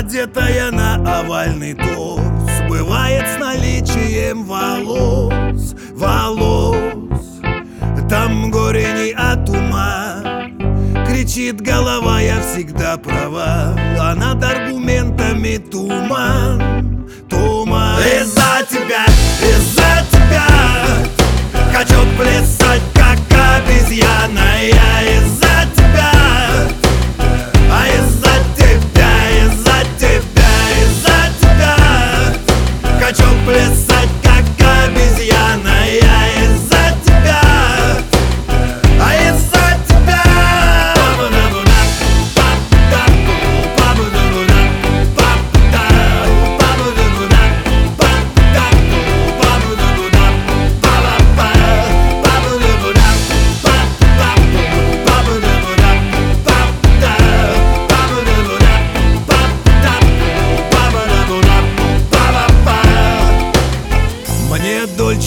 Одетая на овальный торс Бывает с наличием волос Волос. Там горе не от ума Кричит голова, я всегда права. А над аргументами туман Туман. Из-за тебя, из-за тебя Хочу плясать, как обезьяна Я из-за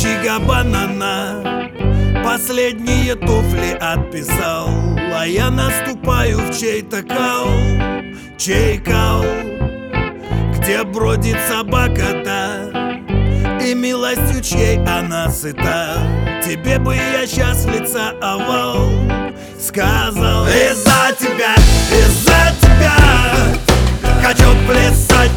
Дольче Габбана Последние туфли отписал А я наступаю в чей-то кал Чей кал Где бродит собака-то И милостью чьей она сыта. Тебе бы я сейчас лица овал Сказал Из-за тебя, из-за тебя Хочу плясать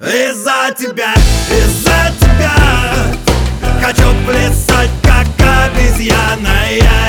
Из-за тебя, из-за тебя Хочу плясать, как обезьяна я